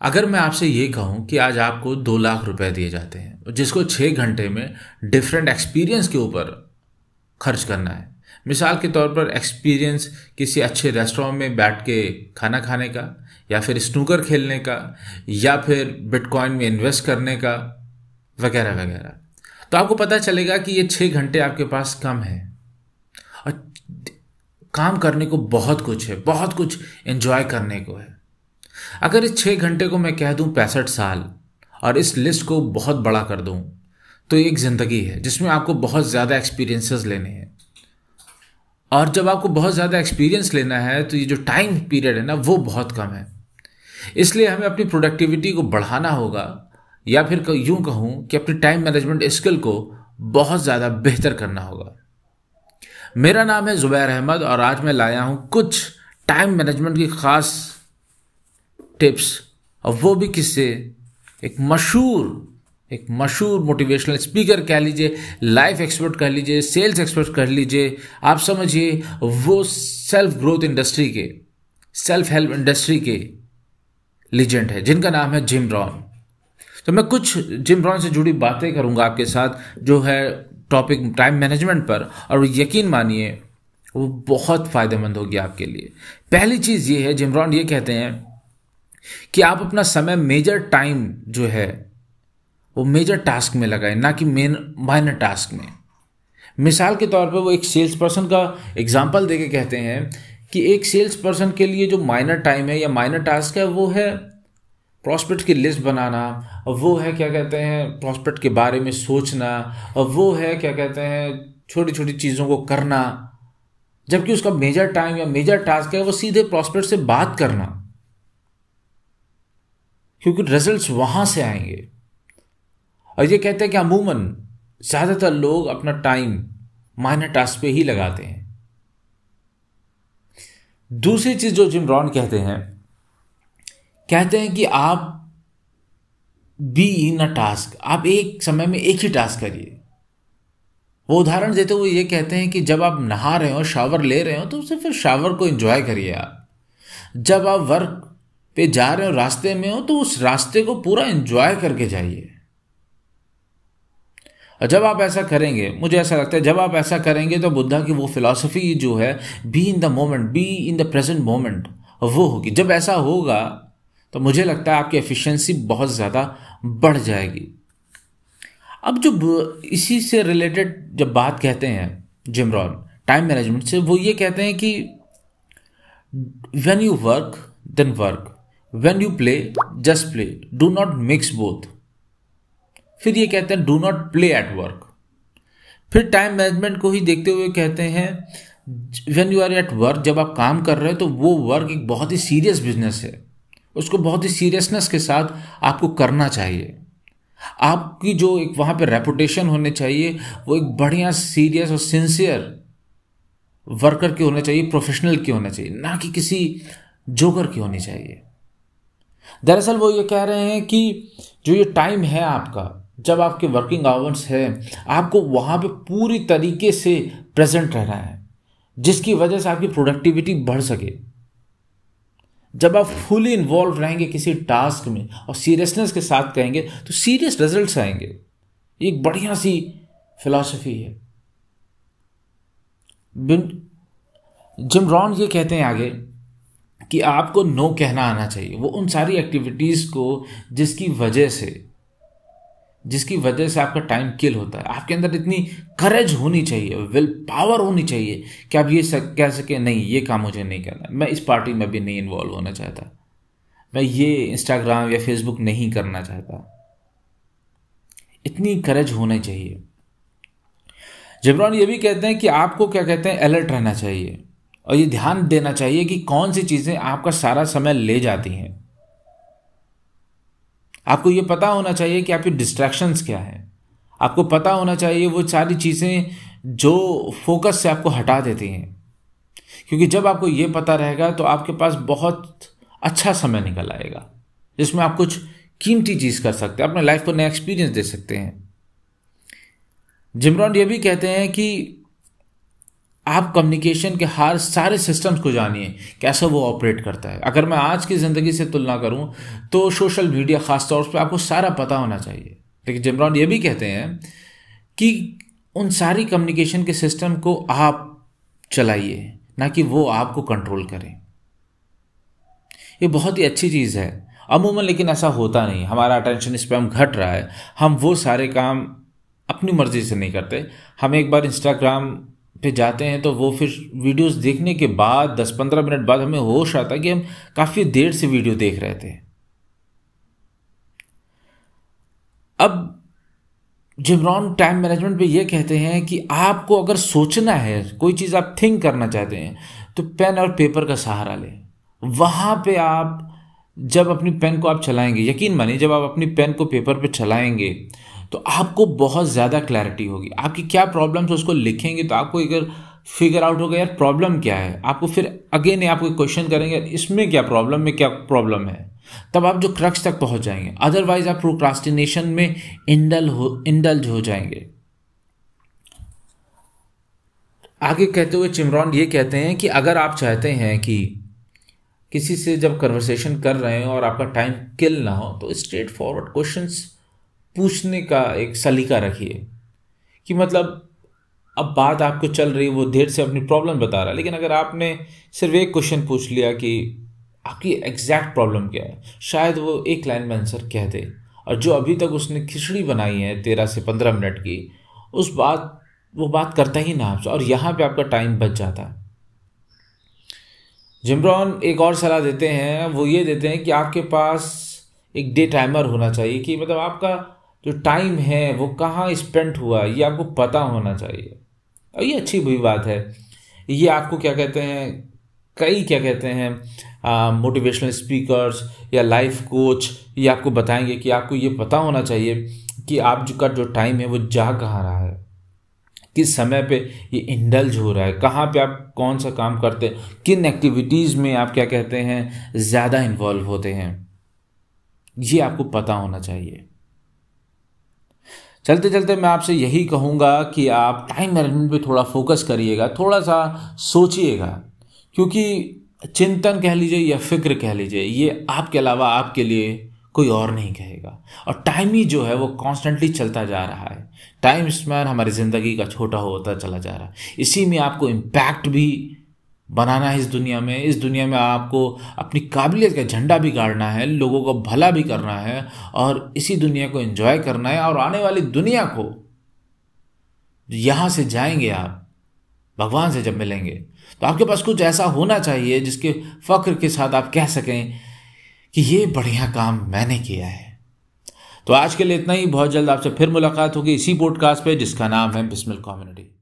अगर मैं आपसे ये कहूँ कि आज आपको दो लाख रुपए दिए जाते हैं जिसको छः घंटे में डिफरेंट एक्सपीरियंस के ऊपर खर्च करना है। मिसाल के तौर पर एक्सपीरियंस किसी अच्छे रेस्टोरेंट में बैठ के खाना खाने का, या फिर स्नूकर खेलने का, या फिर बिटकॉइन में इन्वेस्ट करने का, वगैरह वगैरह। तो आपको पता चलेगा कि ये छः घंटे आपके पास कम है। और काम करने को बहुत कुछ है, बहुत कुछ एंजॉय करने को है। अगर इस छः घंटे को मैं कह दूँ पैंसठ साल, और इस लिस्ट को बहुत बड़ा कर दूँ तो एक ज़िंदगी है, जिसमें आपको बहुत ज़्यादा एक्सपीरियंसेस लेने हैं। और जब आपको बहुत ज़्यादा एक्सपीरियंस लेना है तो ये जो टाइम पीरियड है ना, वो बहुत कम है। इसलिए हमें अपनी प्रोडक्टिविटी को बढ़ाना होगा, या फिर यूँ कहूँ कि अपनी टाइम मैनेजमेंट स्किल को बहुत ज़्यादा बेहतर करना होगा। मेरा नाम है ज़ुबैर अहमद और आज मैं लाया हूँ कुछ टाइम मैनेजमेंट की ख़ास टिप्स और वो भी किससे। एक मशहूर एक मशहूर मोटिवेशनल स्पीकर कह लीजिए लाइफ एक्सपर्ट कह लीजिए सेल्स एक्सपर्ट कह लीजिए। आप समझिए, वो सेल्फ ग्रोथ इंडस्ट्री के सेल्फ हेल्प इंडस्ट्री के लीजेंड है, जिनका नाम है जिम रॉन तो मैं कुछ जिम रॉन से जुड़ी बातें करूँगा आपके साथ, जो है टॉपिक टाइम मैनेजमेंट पर। और यकीन मानिए, वो बहुत फ़ायदेमंद होगी आपके लिए। पहली चीज़ ये है, जिमरॉन ये कहते हैं कि आप अपना समय मेजर टाइम जो है, वो मेजर टास्क में लगाए, ना कि मेन माइनर टास्क में। मिसाल के तौर पे वो एक सेल्स पर्सन का एग्जांपल देके कहते हैं कि एक सेल्स पर्सन के लिए जो माइनर टाइम है या माइनर टास्क है, वो है प्रॉस्पेक्ट की लिस्ट बनाना और वो है, क्या कहते हैं प्रॉस्पेक्ट के बारे में सोचना और वो है, क्या कहते हैं छोटी छोटी चीज़ों को करना। जबकि उसका मेजर टाइम या मेजर टास्क है, वो सीधे प्रॉस्पेक्ट से बात करना। क्योंकि रिजल्ट्स वहाँ से आएँगे। और ये कहते हैं कि अमूमन, ज़्यादातर लोग अपना टाइम माइनर टास्क पे ही लगाते हैं। दूसरी चीज़ जो जिम रॉन कहते हैं कहते हैं कि आप बी इन अ टास्क आप एक समय में एक ही टास्क करिए। वो उदाहरण देते हुए ये कहते हैं कि जब आप नहा रहे हो शावर ले रहे हो तो सिर्फ़ शावर को एंजॉय करिए आप। जब आप वर्क पे जा रहे हो, रास्ते में हो तो उस रास्ते को पूरा एंजॉय करके जाइए। और जब आप ऐसा करेंगे, मुझे ऐसा लगता है, जब आप ऐसा करेंगे तो बुद्धा की वो फिलॉसफी जो है be in the moment be in the present moment वो होगी। जब ऐसा होगा तो मुझे लगता है आपकी एफिशिएंसी बहुत ज़्यादा बढ़ जाएगी। अब जो इसी से रिलेटेड जब बात कहते हैं, जिमरॉन टाइम मैनेजमेंट से, वो ये कहते हैं कि when you work then work when you play just play do not mix both फिर ये कहते हैं do not play at work फिर टाइम मैनेजमेंट को ही देखते हुए कहते हैं when you are at work जब आप काम कर रहे हो तो वो वर्क एक बहुत ही सीरियस बिज़नेस है। उसको बहुत ही सीरियसनेस के साथ आपको करना चाहिए। आपकी जो एक वहाँ पे रेपुटेशन होने चाहिए, वो एक बढ़िया सीरियस और सिंसियर वर्कर की होना चाहिए प्रोफेशनल की होना चाहिए, ना कि किसी जोकर की होनी चाहिए। दरअसल वो ये कह रहे हैं कि जो ये टाइम है आपका, जब आपके वर्किंग आवर्स है, आपको वहाँ पे पूरी तरीके से प्रेजेंट रहना है, जिसकी वजह से आपकी प्रोडक्टिविटी बढ़ सके। जब आप फुली इन्वॉल्व रहेंगे किसी टास्क में और सीरियसनेस के साथ कहेंगे तो सीरियस रिजल्ट्स आएँगे। एक बढ़िया सी फिलॉसफी है। जिम रॉन ये कहते हैं आगे कि आपको नो कहना आना चाहिए। वो उन सारी एक्टिविटीज़ को जिसकी वजह से जिसकी वजह से आपका टाइम किल होता है। आपके अंदर इतनी करेज होनी चाहिए विल पावर होनी चाहिए कि आप ये सक, कह सके नहीं ये काम मुझे नहीं करना मैं इस पार्टी में भी नहीं इन्वॉल्व होना चाहता। मैं ये इंस्टाग्राम या फेसबुक नहीं करना चाहता। इतनी करेज होना चाहिए। जिब्रान ये भी कहते हैं कि आपको क्या कहते हैं अलर्ट रहना चाहिए। और ये ध्यान देना चाहिए कि कौन सी चीज़ें आपका सारा समय ले जाती हैं। आपको ये पता होना चाहिए कि आपकी डिस्ट्रैक्शंस क्या है। आपको पता होना चाहिए वो सारी चीज़ें जो फोकस से आपको हटा देती हैं। क्योंकि जब आपको ये पता रहेगा तो आपके पास बहुत अच्छा समय निकल आएगा, जिसमें आप कुछ कीमती चीज़ कर सकते हैं, अपने लाइफ को नया एक्सपीरियंस दे सकते हैं। जिमरॉन ये भी कहते हैं कि आप कम्युनिकेशन के हर सारे सिस्टम्स को जानिए, कैसे वो ऑपरेट करता है। अगर मैं आज की ज़िंदगी से तुलना करूँ तो सोशल मीडिया ख़ास तौर पर आपको सारा पता होना चाहिए। लेकिन जिमरान ये भी कहते हैं कि उन सारी कम्युनिकेशन के सिस्टम को आप चलाइए, ना कि वो आपको कंट्रोल करें। ये बहुत ही अच्छी चीज़ है। अमूमन लेकिन ऐसा होता नहीं। हमारा अटेंशन स्पैम घट रहा है। हम वो सारे काम अपनी मर्ज़ी से नहीं करते। हम एक बार इंस्टाग्राम पे जाते हैं तो वो फिर वीडियोस देखने के बाद 10-15 मिनट बाद हमें होश आता है कि हम काफ़ी देर से वीडियो देख रहे थे। अब जिमरॉन टाइम मैनेजमेंट पे ये कहते हैं कि आपको अगर सोचना है, कोई चीज़ आप थिंक करना चाहते हैं तो पेन और पेपर का सहारा लें। वहाँ पे आप, जब अपनी पेन को आप चलाएँगे, यकीन मानिए, जब आप अपनी पेन को पेपर पे चलाएँगे तो आपको बहुत ज़्यादा क्लैरिटी होगी। आपकी क्या प्रॉब्लम्स उसको लिखेंगे तो आपको अगर फिगर आउट होगा, यार प्रॉब्लम क्या है? आपको फिर अगेन आपको क्वेश्चन करेंगे इसमें क्या प्रॉब्लम में क्या प्रॉब्लम है? तब आप जो क्रक्स तक पहुँच जाएँगे। अदरवाइज़ आप प्रोक्रास्टिनेशन में इंडल हो इंडल्ज हो जाएँगे। आगे कहते हुए चिमरॉन ये कहते हैं कि अगर आप चाहते हैं कि किसी से जब कन्वर्सेशन कर रहे हो और आपका टाइम किल ना हो तो स्ट्रेट फॉरवर्ड क्वेश्चंस पूछने का एक सलीका रखिए कि मतलब अब बात आपको चल रही है, वो देर से अपनी प्रॉब्लम बता रहा है। लेकिन अगर आपने सिर्फ़ एक क्वेश्चन पूछ लिया कि आपकी एग्जैक्ट प्रॉब्लम क्या है, शायद वो एक लाइन में आंसर कह दे। और जो अभी तक उसने खिचड़ी बनाई है तेरह से पंद्रह मिनट की, उस बात, वो बात करता ही ना आपसे। और यहाँ पे आपका टाइम बच जाता है। जिमरॉन एक और सलाह देते हैं, वो ये देते हैं कि आपके पास एक डे टाइमर होना चाहिए कि मतलब आपका जो टाइम है, वो कहाँ स्पेंड हुआ, ये आपको पता होना चाहिए। और ये अच्छी बुरी बात है। ये आपको क्या कहते हैं, कई क्या कहते हैं मोटिवेशनल स्पीकर्स या लाइफ कोच ये आपको बताएँगे कि आपको ये पता होना चाहिए कि आप जो का जो टाइम है, वो जा कहाँ रहा है। किस समय पे ये इंडल्ज हो रहा है। कहाँ पे आप कौन सा काम करते हैं। किन एक्टिविटीज़ में आप क्या कहते हैं, ज़्यादा इन्वॉल्व होते हैं। ये आपको पता होना चाहिए। चलते चलते मैं आपसे यही कहूँगा कि आप टाइम मैनेजमेंट पे थोड़ा फोकस करिएगा थोड़ा सा सोचिएगा, क्योंकि चिंतन कह लीजिए या फ़िक्र कह लीजिए, ये आपके अलावा आपके लिए कोई और नहीं कहेगा। और टाइम ही जो है वो कॉन्स्टेंटली चलता जा रहा है। टाइम स्पैन हमारी ज़िंदगी का छोटा होता चला जा रहा है। इसी में आपको इम्पैक्ट भी बनाना है इस दुनिया में। इस दुनिया में आपको अपनी काबिलियत का झंडा भी गाड़ना है, लोगों का भला भी करना है और इसी दुनिया को एंजॉय करना है और आने वाली दुनिया को यहाँ से जाएँगे आप, भगवान से जब मिलेंगे। तो आपके पास कुछ ऐसा होना चाहिए जिसके फ़ख्र के साथ आप कह सकें कि ये बढ़िया काम मैंने किया है। तो आज के लिए इतना ही। बहुत जल्द आपसे फिर मुलाकात होगी इसी पॉडकास्ट पे जिसका नाम है बिस्मिल कम्युनिटी।